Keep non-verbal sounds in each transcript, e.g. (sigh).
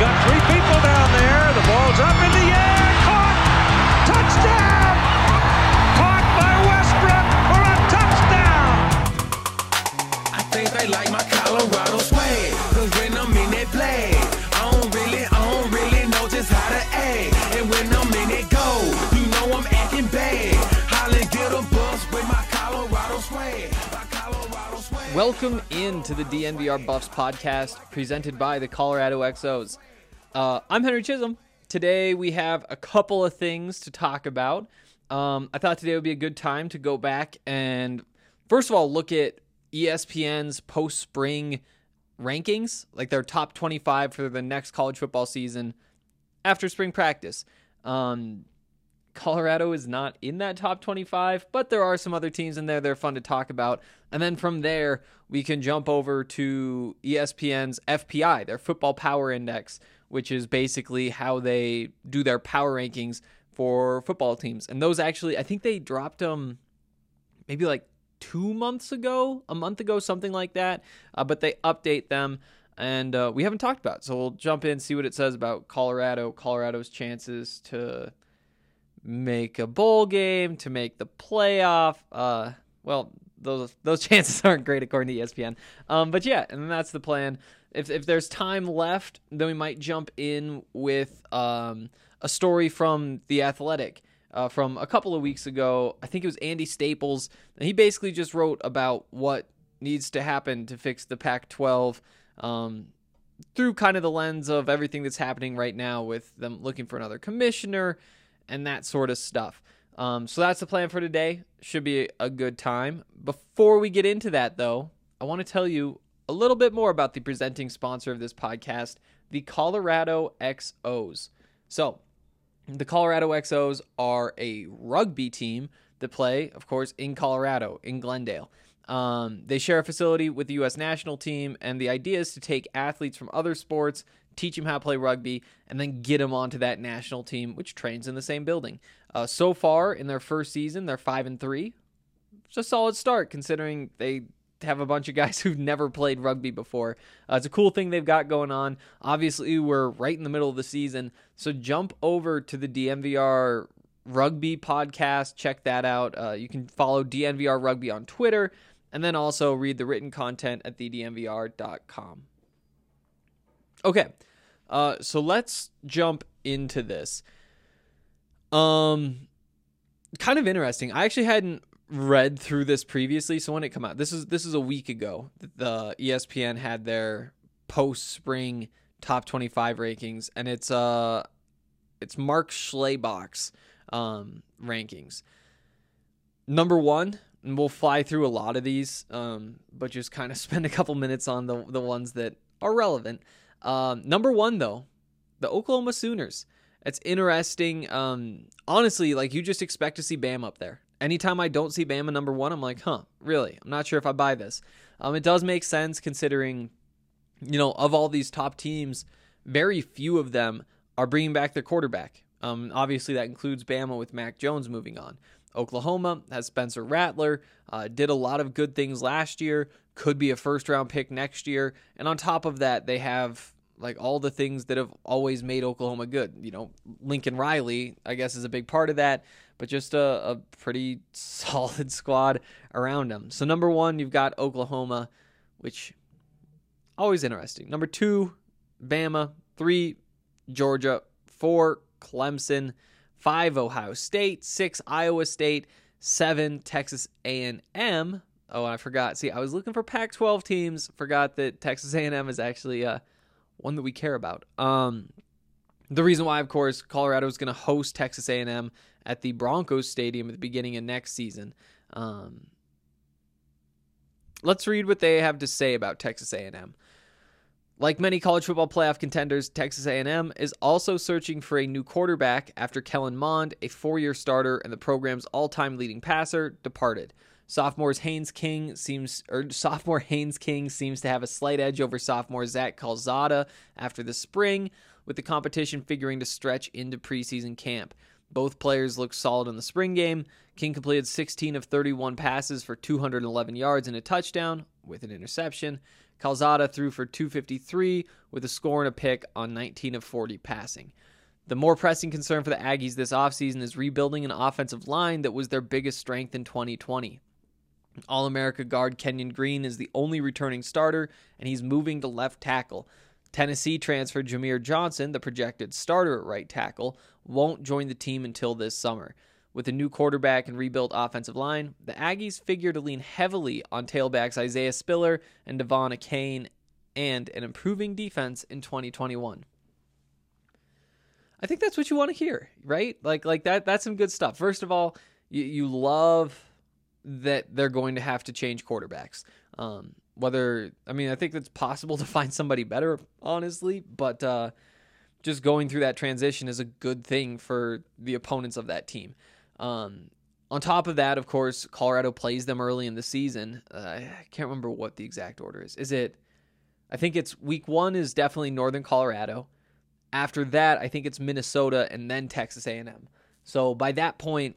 Got three people down there. The ball's up in the air. Caught! Touchdown! Caught by Westbrook for a touchdown! I think they like my Colorado swag. Cause when I'm in that play, I don't really, I don't really know just how to act. And when I'm in it go, you know I'm acting bad. Holly get a bus with my Colorado swag. My Colorado swag. Welcome into the DNVR Buffs podcast presented by the Colorado XOs. Uh, I'm Henry Chisholm. Today we have a couple of things to talk about. Um, I thought today would be a good time to go back and, first of all, look at ESPN's post spring rankings, like their top 25 for the next college football season after spring practice. Um, Colorado is not in that top 25, but there are some other teams in there that are fun to talk about. And then from there, we can jump over to ESPN's FPI, their Football Power Index, which is basically how they do their power rankings for football teams. And those actually, I think they dropped them maybe like two months ago, a month ago, something like that. Uh, but they update them, and uh, we haven't talked about. It. So we'll jump in, see what it says about Colorado, Colorado's chances to make a bowl game, to make the playoff. Uh, well, those those (laughs) chances aren't great according to ESPN. Um, but yeah, and that's the plan. If if there's time left, then we might jump in with um, a story from the Athletic uh, from a couple of weeks ago. I think it was Andy Staples, and he basically just wrote about what needs to happen to fix the Pac-12 um, through kind of the lens of everything that's happening right now with them looking for another commissioner and that sort of stuff. Um, so that's the plan for today. Should be a good time. Before we get into that, though, I want to tell you a little bit more about the presenting sponsor of this podcast, the Colorado XOs. So, the Colorado XOs are a rugby team that play, of course, in Colorado, in Glendale. Um, they share a facility with the U.S. national team, and the idea is to take athletes from other sports, teach them how to play rugby, and then get them onto that national team, which trains in the same building. Uh, so far, in their first season, they're five and three. It's a solid start considering they have a bunch of guys (laughs) who've never played rugby before. Uh, it's a cool thing they've got going on. Obviously, we're right in the middle of the season, so jump over to the DNVR Rugby podcast. Check that out. Uh, you can follow DNVR Rugby on Twitter, and then also read the written content at thednvr.com. Okay, uh, so let's jump into this. Um, kind of interesting. I actually hadn't read through this previously, so when it come out, this is this is a week ago. The ESPN had their post spring top twenty five rankings, and it's uh it's Mark Schlabach's um rankings. Number one, and we'll fly through a lot of these, um, but just kind of (laughs) spend a couple minutes on the the ones that are relevant. Um, number one though, the Oklahoma Sooners. It's interesting. Um, honestly, like you just expect to see Bam up there. Anytime I don't see Bama number one, I'm like, huh, really? I'm not sure if I buy this. Um, it does make sense considering, you know, of all these top teams, very few of them are bringing back their quarterback. Um, obviously, that includes Bama with Mac Jones moving on. Oklahoma has Spencer Rattler, uh, did a lot of good things last year, could be a first round pick next year. And on top of that, they have like all the things that have always made Oklahoma good. You know, Lincoln Riley, I guess, is a big part of that, but just a, a pretty (laughs) solid squad around them. So, number one, you've got Oklahoma, which always interesting. Number two, Bama. Three, Georgia. Four, Clemson. Five, Ohio State. Six, Iowa State. Seven, Texas A&M. Oh, I forgot. See, I was looking for Pac-12 teams. Forgot that Texas A&M is actually uh, one that we care about. Um, the reason why, of course, Colorado is going to host Texas A&M at the Broncos Stadium at the beginning of next season. Um, let's read what they have to say about Texas A&M. Like many college football playoff contenders, Texas A&M is also searching for a new quarterback after Kellen Mond, a four-year starter and the program's all-time leading passer, departed. Sophomore's Haynes King seems, or sophomore Haynes King seems to have a slight edge over sophomore Zach Calzada after the spring, with the competition figuring to stretch into preseason camp. Both players looked solid in the spring game. King completed 16 of 31 passes for 211 yards and a touchdown with an interception. Calzada threw for 253 with a score and a pick on 19 of 40 passing. The more pressing concern for the Aggies this offseason is rebuilding an offensive line that was their biggest strength in 2020. All America guard Kenyon Green is the only returning starter, and he's moving to left tackle. Tennessee transfer Jahmir Johnson, the projected starter at right tackle, won't join the team until this summer. With a new quarterback and rebuilt offensive line, the Aggies figure to lean heavily on tailbacks Isaiah Spiller and Devon Achane and an improving defense in 2021. I think that's what you want to hear, right? Like like that that's some good stuff. First of all, you, you love that they're going to have to change quarterbacks. Um, whether I mean I think it's possible to (laughs) find somebody better, honestly, but uh, just going through that transition is a good thing for the opponents of that team. Um, on top of that, of course, Colorado plays them early in the season. Uh, I can't remember what the exact order is. Is it? I think it's week one is definitely Northern Colorado. After that, I think it's Minnesota and then Texas A&M. So by that point,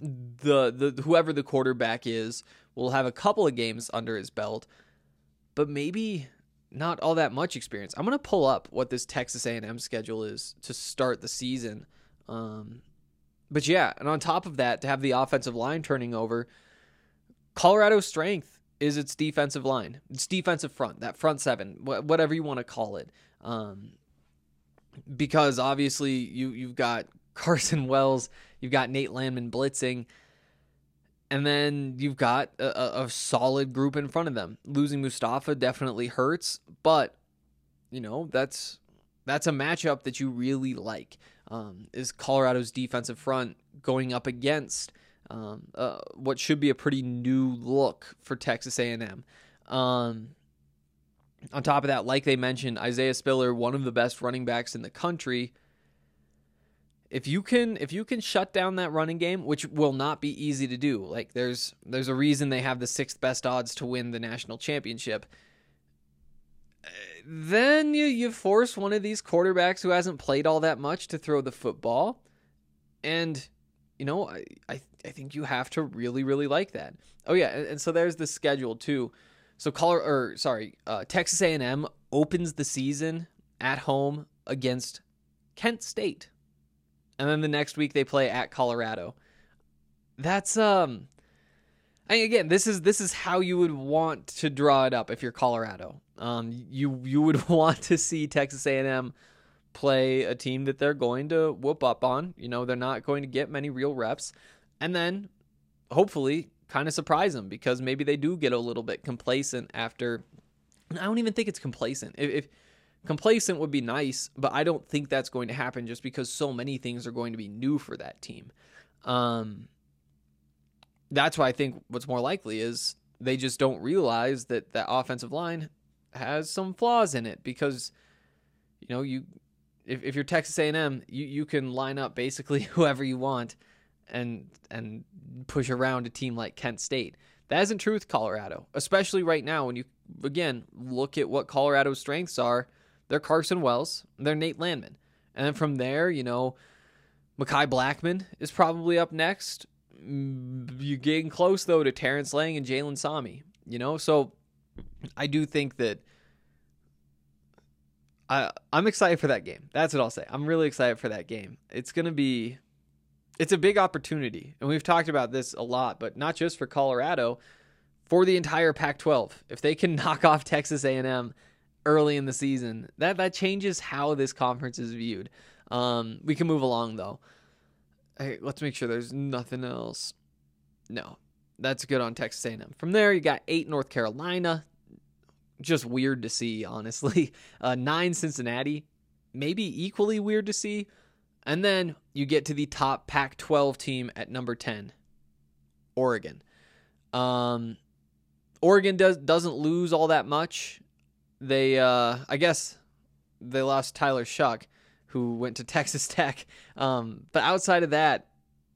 the the whoever the quarterback is will have a couple of games under his belt, but maybe not all that much experience. I'm gonna pull up what this Texas A&M schedule is to start the season. Um, but yeah, and on top of that, to have the offensive line turning over, Colorado's strength is its defensive line, its defensive front, that front seven, whatever you want to call it. Um, because obviously you you've got (laughs) Carson Wells, you've got Nate Landman blitzing, and then you've got a, a, solid group in front of them. Losing Mustafa definitely hurts, but you know that's that's a matchup that you really like. Um, is Colorado's defensive front going up against um, uh, what should be a pretty new look for Texas A&M? Um, on top of that, like they mentioned, Isaiah Spiller, one of the best running backs in the country. If you can if you can shut down that running game, which will not be easy to do. Like there's there's a reason they have the sixth best odds to win the national championship. Then you you force one of these quarterbacks who hasn't played all that much to throw the football. And you know, I I, I think you have to really really like that. Oh yeah, and, and so there's the schedule too. So Color or sorry, uh, Texas A&M opens the season at home against Kent State, and then the next week they play at Colorado. That's um, I again, this is this is how you would want to draw it up if you're Colorado. Um, you you would (laughs) want to see Texas A&M play a team that they're going to whoop up on. You know, they're not going to get many real reps, and then hopefully kind of surprise them because maybe they do get a little bit complacent after. I don't even think it's complacent. If, if complacent would be nice, but I don't think that's going to happen just because so many things are going to be new for that team. Um, that's why I think what's more likely is they just don't realize that that offensive line has some flaws in it because you know you if, if you're Texas A&M you you can line up basically (laughs) whoever you want and and push around a team like Kent State. That isn't true with Colorado, especially right now when you again look at what Colorado's strengths are. They're Carson Wells, they're Nate Landman, and then from there, you know, Mekhi Blackmon is probably up next. Mm, you're getting close though to Terrence Lang and Jalen Sami. You know, so I do think that I I'm excited for that game. That's what I'll say. I'm really excited for that game. It's gonna be it's a big opportunity. And we've talked about this a lot, but not just for Colorado, for the entire Pac-12. If they can (laughs) knock off Texas A&M early in the season, that that changes how this conference is viewed. Um, we can move along though. Hey, let's make sure there's nothing else. No, that's good on Texas A&M. From there, you got eight North Carolina. Just weird to see, honestly. (laughs) Uh, nine Cincinnati, maybe equally weird to see. And then you get to the top Pac 12 team at number 10, Oregon. Um, Oregon does doesn't lose all that much. They, uh, I guess, they lost Tyler Shough, who went to (laughs) Texas Tech. Um, but outside of that,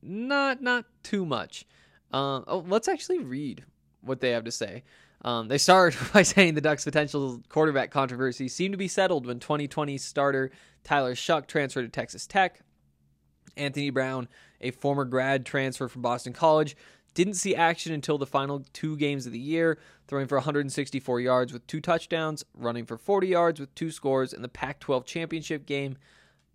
not not too much. Uh, oh, let's actually read what they have to say. Um, they start (laughs) by saying the Ducks' potential quarterback controversy seemed to be settled when 2020 starter Tyler Shough transferred to Texas Tech. Anthony Brown, a former grad transfer from Boston College, didn't see action until the final two games of the year, throwing for 164 yards with two touchdowns, running for 40 yards with two scores in the Pac 12 championship game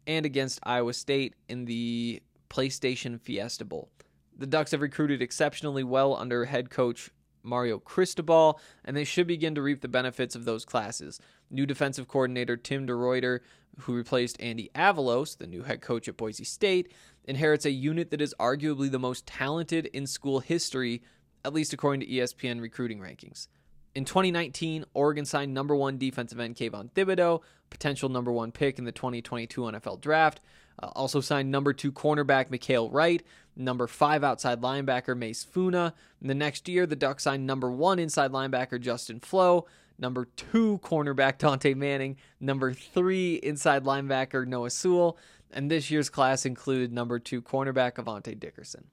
and against Iowa State in the PlayStation Fiesta Bowl. The Ducks have recruited exceptionally well under head coach Mario Cristobal, and they should begin to reap the benefits of those classes. New defensive coordinator Tim DeRuyter, who replaced Andy Avalos, the new head coach at Boise State, inherits a unit that is arguably the most talented in school history, at least according to ESPN recruiting rankings. In 2019, Oregon signed number one defensive end Kayvon Thibodeaux, potential number one pick in the 2022 NFL draft. Uh, also signed number two cornerback Mykael Wright, number five outside linebacker Mase Funa. And the next year, the Ducks signed number one inside linebacker Justin Flowe, number two cornerback (laughs) Dontae Manning, number three inside linebacker Noah Sewell, and this year's class included number two cornerback Avante Dickerson.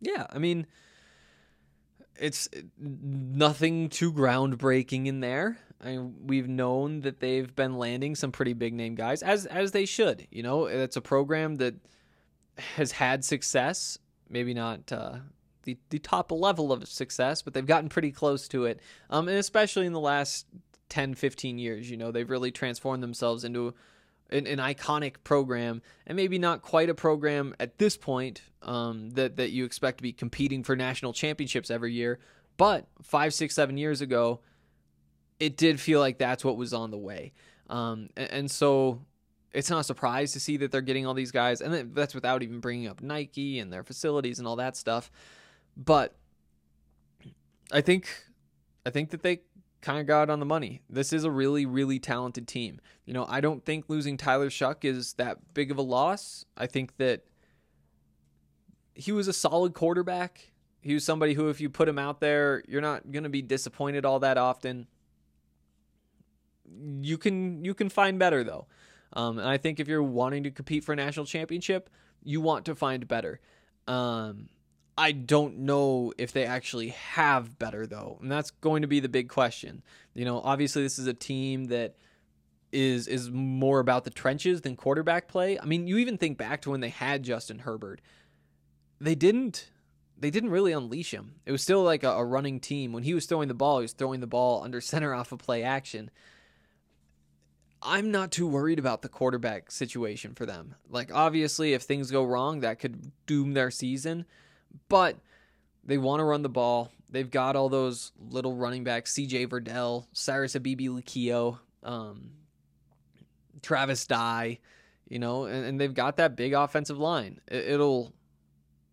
Yeah, I mean, it's nothing too groundbreaking in there. I mean, we've known that they've been landing some pretty big name guys, as as they should. You know, it's a program that has had success. Maybe not uh, the the top level of success, but they've gotten pretty close to it. Um, and especially in the last 10, 15 years, you know, they've really transformed themselves into an, an iconic program, and maybe not quite a program at this point um, that that you expect to be competing for national championships every year. But five, six, seven years ago, it did feel like that's what was on the way. Um, and, and so it's not a surprise to see that they're getting all these guys, and that's without even bringing up Nike and their facilities and all that stuff. But I think I think that they kind of got on the money. This is a really, really talented team. You know, I don't think losing Tyler Shough is that big of a loss. I think that he was a solid quarterback. He was somebody who, if you put him out there, you're not going to be disappointed all that often. You can you can find better though, um, and I think if you're wanting to compete for a national championship, you want to find better. Um, I don't know if they actually have better though, and that's going to be the big question. You know, obviously this is a team that is is more about the trenches than quarterback play. I mean, you even think back to when they had Justin Herbert. They didn't they didn't really unleash him. It was still like a, a running team. When he was throwing the ball, he was throwing the ball under center off of play action. I'm not too worried about the quarterback situation for them. Like obviously if things go wrong, that could doom their season but they want to run the ball. They've got all those little running backs: C.J. Verdell, Cyrus Habibi-Likio, um, Travis Dye, you know, and, and they've got that big offensive line. It, it'll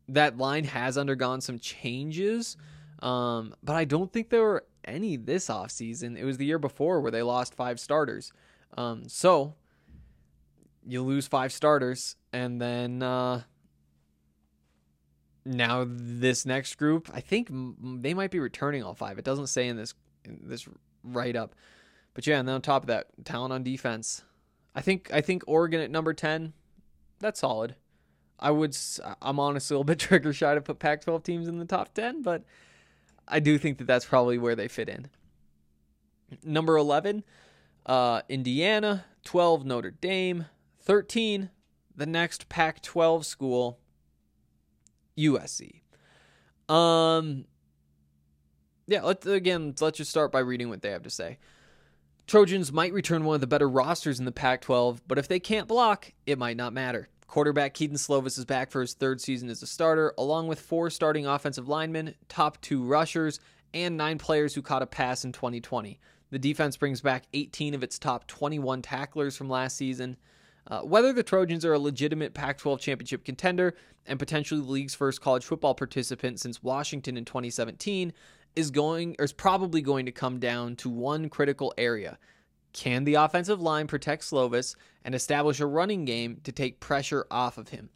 that line has undergone some changes, um, but I don't think there were any this offseason. It was the year before where they lost five starters. Um, so you lose five starters, and then uh, now this next group, I think they might be returning all five. It doesn't say in this in this write up, but yeah, and then on top of that, talent on defense. I think I think Oregon at number ten, that's solid. I would I'm honestly a little bit (laughs) trigger shy to put Pac-12 teams in the top ten, but I do think that that's probably where they fit in. Number eleven, uh, Indiana. Twelve, Notre Dame. Thirteen, the next Pac-12 school. USC. Um yeah, let's again let's just start by reading what they have to say. Trojans might return one of the better rosters in the Pac-12, but if they can't block, it might not matter. Quarterback Kedon Slovis is back for his third season as a starter, along with four starting offensive linemen, top two rushers, and nine players who caught a pass in 2020. The defense brings back 18 of its top 21 tacklers from last season. Uh, whether the Trojans are a legitimate Pac 12 championship contender and potentially the league's first college football participant since Washington in 2017 is going is probably going to come down to one critical area. Can the offensive line protect Slovis and establish a running game to take pressure off of him?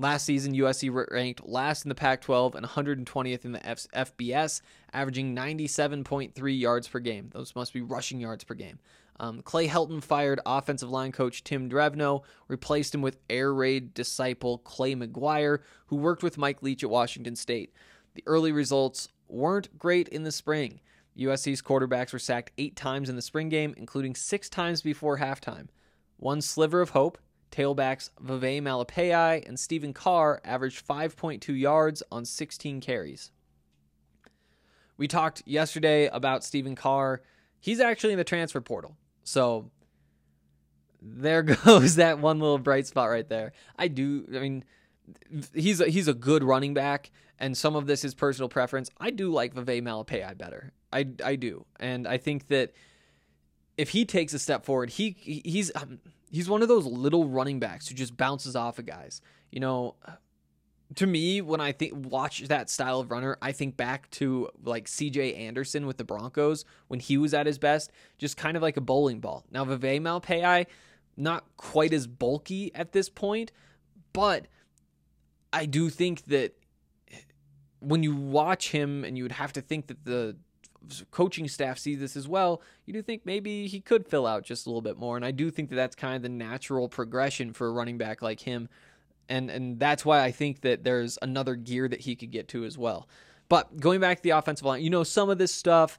Last season, USC ranked last in the Pac 12 and 120th in the F- FBS, averaging 97.3 yards per game. Those must be rushing yards per game. Um, Clay Helton fired offensive line coach Tim Drevno, replaced him with air raid disciple Clay McGuire, who worked with Mike Leach at Washington State. The early results weren't great in the spring. USC's quarterbacks were sacked eight times in the spring game, including six times before halftime. One sliver of hope, tailbacks Vavae Malepeai and Stephen Carr averaged 5.2 yards on 16 carries. We talked yesterday about Stephen Carr. He's actually in the transfer portal. So there (laughs) goes that one little bright spot right there. I do I mean he's a, he's a good running back and some of this is personal preference. I do like Vavae Malepeai better. I I do. And I think that if he takes a step forward, he he's um, he's one of those little running backs who just bounces off of guys. You know, to me, when I think watch that style of runner, I think back to like C.J. Anderson with the Broncos when he was at his best, just kind of like a bowling ball. Now Vavae Malepeai, not quite as bulky at this point, but I do think that when you watch him, and you would have to think that the coaching staff see this as well, you do think maybe he could fill out just a little bit more. And I do think that that's kind of the natural progression for a running back like him. And and that's why I think that there's another gear that he could get to as well. But going back to the offensive line, you know, some of this stuff,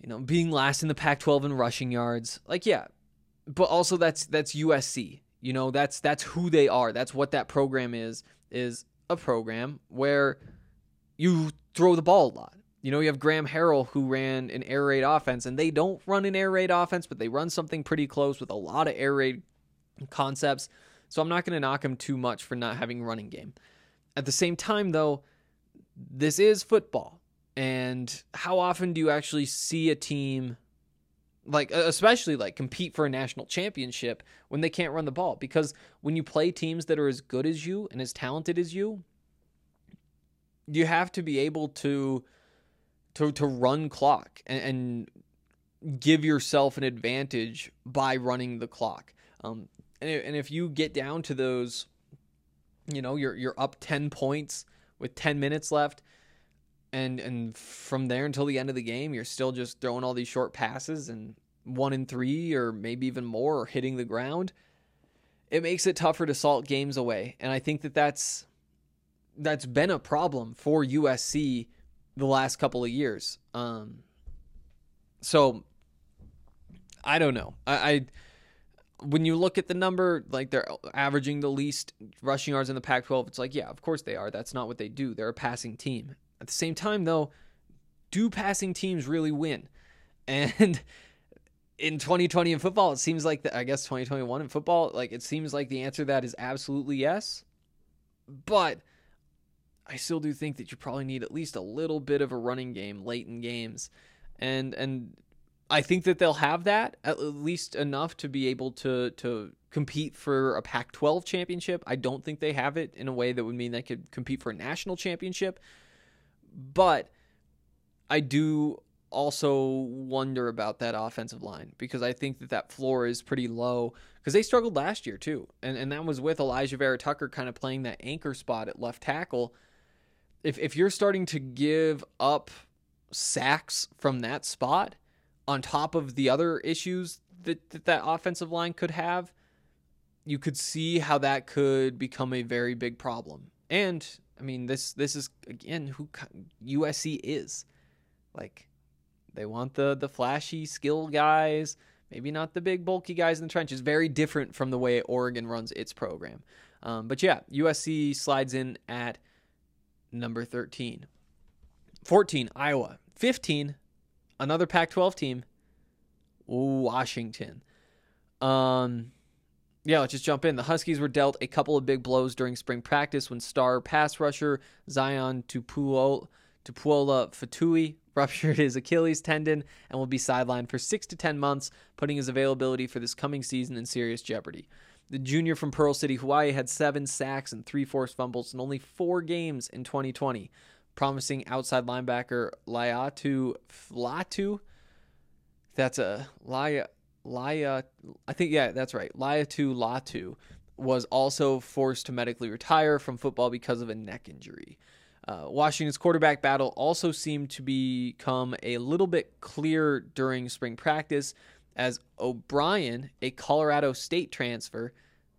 you know, being last in the Pac-12 in rushing yards, like yeah, but also that's that's USC. You know, that's that's who they are. That's what that program is is a program where you throw the ball a lot. You know, you have Graham Harrell who ran an air raid offense, and they don't run an air raid offense, but they run something pretty close with a lot of air raid concepts. So I'm not going to knock him too much for not having running game. At the same time, though, this is football. And how often do you actually see a team like especially like compete for a national championship when they can't run the ball because when you play teams that are as good as you and as talented as you you have to be able to to to run clock and, and give yourself an advantage by running the clock um and, and if you get down to those you know you're you're up 10 points with 10 minutes left and and from there until the end of the game you're still just throwing all these short passes and one in three or maybe even more or hitting the ground it makes it tougher to salt games away. And i think that that's that's been a problem for usc the last couple of years. Um so i don't know. I, I when you look at the number, like they're averaging the least rushing yards in the Pac 12, it's like, yeah, of course they are. That's not what they do. They're a passing team. At the same time, though, do passing teams really win? (laughs) And in 2020 in football, it seems like the, I guess 2021 in football, like it seems like the answer to that is absolutely yes. But I still do think that you probably need at least a little bit of a running game late in games. And and I think that they'll have that at least enough to be able to to compete for a Pac-12 championship. I don't think they have it in a way that would mean they could compete for a national championship. But I do also wonder about that offensive line because I think that that floor is pretty low because they struggled last year too. And and that was with Alijah Vera-Tucker kind of playing that anchor spot at left tackle. If if you're starting to give up sacks from that spot, on top of the other issues that, that that offensive line could have, you could see how that could become a very big problem. And I mean, this this is again who USC is. Like, they want the the flashy skill guys, maybe not the big bulky guys in the trenches. Very different from the way Oregon runs its program. Um, but yeah, USC slides in at number 13. 14, Iowa. 15, another Pac-12 team, Washington. Um, yeah, let's just jump in. The Huskies were dealt a couple of big blows during spring practice when star pass rusher Zion Tupuola, Tupuola-Fetui (laughs) ruptured his Achilles tendon and will be sidelined for six to ten months, putting his availability for this coming season in serious jeopardy. The junior from Pearl City, Hawaii, had seven sacks and three forced fumbles in only four games in 2020 promising outside linebacker Laiatu Latu. That's a Laya Laya. I think yeah, that's right. Laiatu Latu was also forced to medically retire from football because of a neck injury. Uh, Washington's quarterback battle also seemed to become a little bit clear during spring practice as O'Brien, a Colorado State transfer,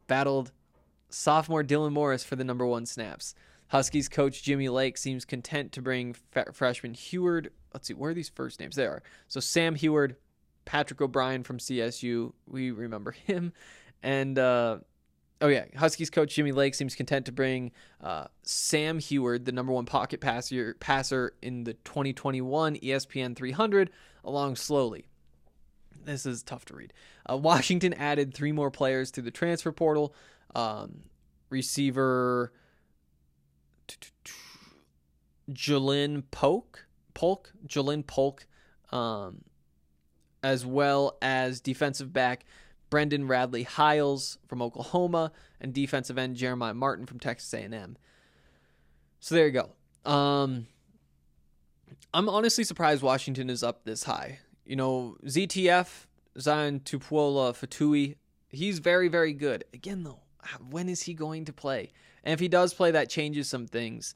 battled sophomore Dylan Morris for the number one snaps. Huskies coach Jimmy Lake seems content to bring freshman Huard. Let's see, where are these first names? There are. So Sam Huard, Patrick O'Brien from CSU. We remember him. And, uh, oh, yeah, Huskies coach Jimmy Lake seems content to bring uh, Sam Huard, the number one pocket passer, passer in the 2021 ESPN 300, along slowly. This is tough to read. Uh, Washington added three more players to the transfer portal. Um, receiver Ja'Lynn Polk, Polk, Ja'Lynn Polk, um, as well as defensive back Brendan Radley Hiles from Oklahoma and defensive end Jeremiah Martin from Texas A&M. So there you go. Um, I'm honestly surprised Washington is up this high. You know, ZTF Zion Tupuola-Fetui, he's very very good. Again though, when is he going to play? And if he does play, that changes some things.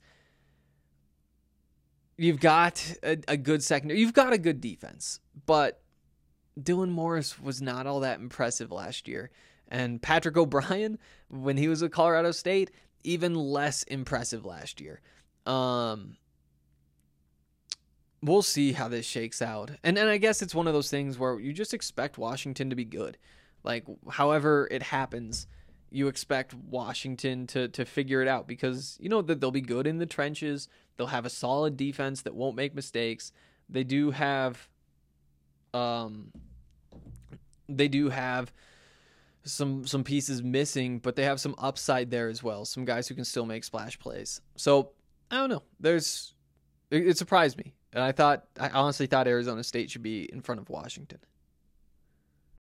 You've got a, a good secondary. You've got a good defense, but Dylan Morris was not all that impressive last year. And Patrick O'Brien, when he was at Colorado State, even less impressive last year. Um, we'll see how this shakes out. And and I guess it's one of those things where you just expect Washington to be good. Like however it happens, you expect Washington to to figure it out because you know that they'll be good in the trenches. They'll have a solid defense that won't make mistakes. They do have um they do have some some pieces missing, but they have some upside there as well. Some guys who can still make splash plays. So I don't know. There's it, it surprised me, and I thought I honestly thought Arizona State should be in front of Washington.